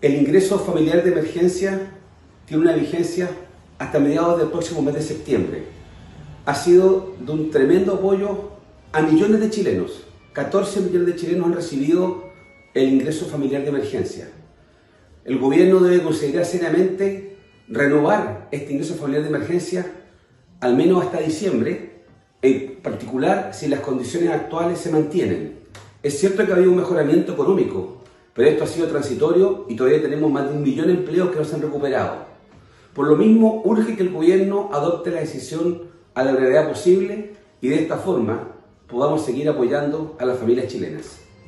El ingreso familiar de emergencia tiene una vigencia hasta mediados del próximo mes de septiembre. Ha sido de un tremendo apoyo a millones de chilenos. 14 millones de chilenos han recibido el ingreso familiar de emergencia. El gobierno debe considerar seriamente renovar este ingreso familiar de emergencia al menos hasta diciembre, en particular si las condiciones actuales se mantienen. Es cierto que ha habido un mejoramiento económico, pero esto ha sido transitorio y todavía tenemos más de un millón de empleos que no se han recuperado. Por lo mismo, urge que el gobierno adopte la decisión a la brevedad posible y de esta forma podamos seguir apoyando a las familias chilenas.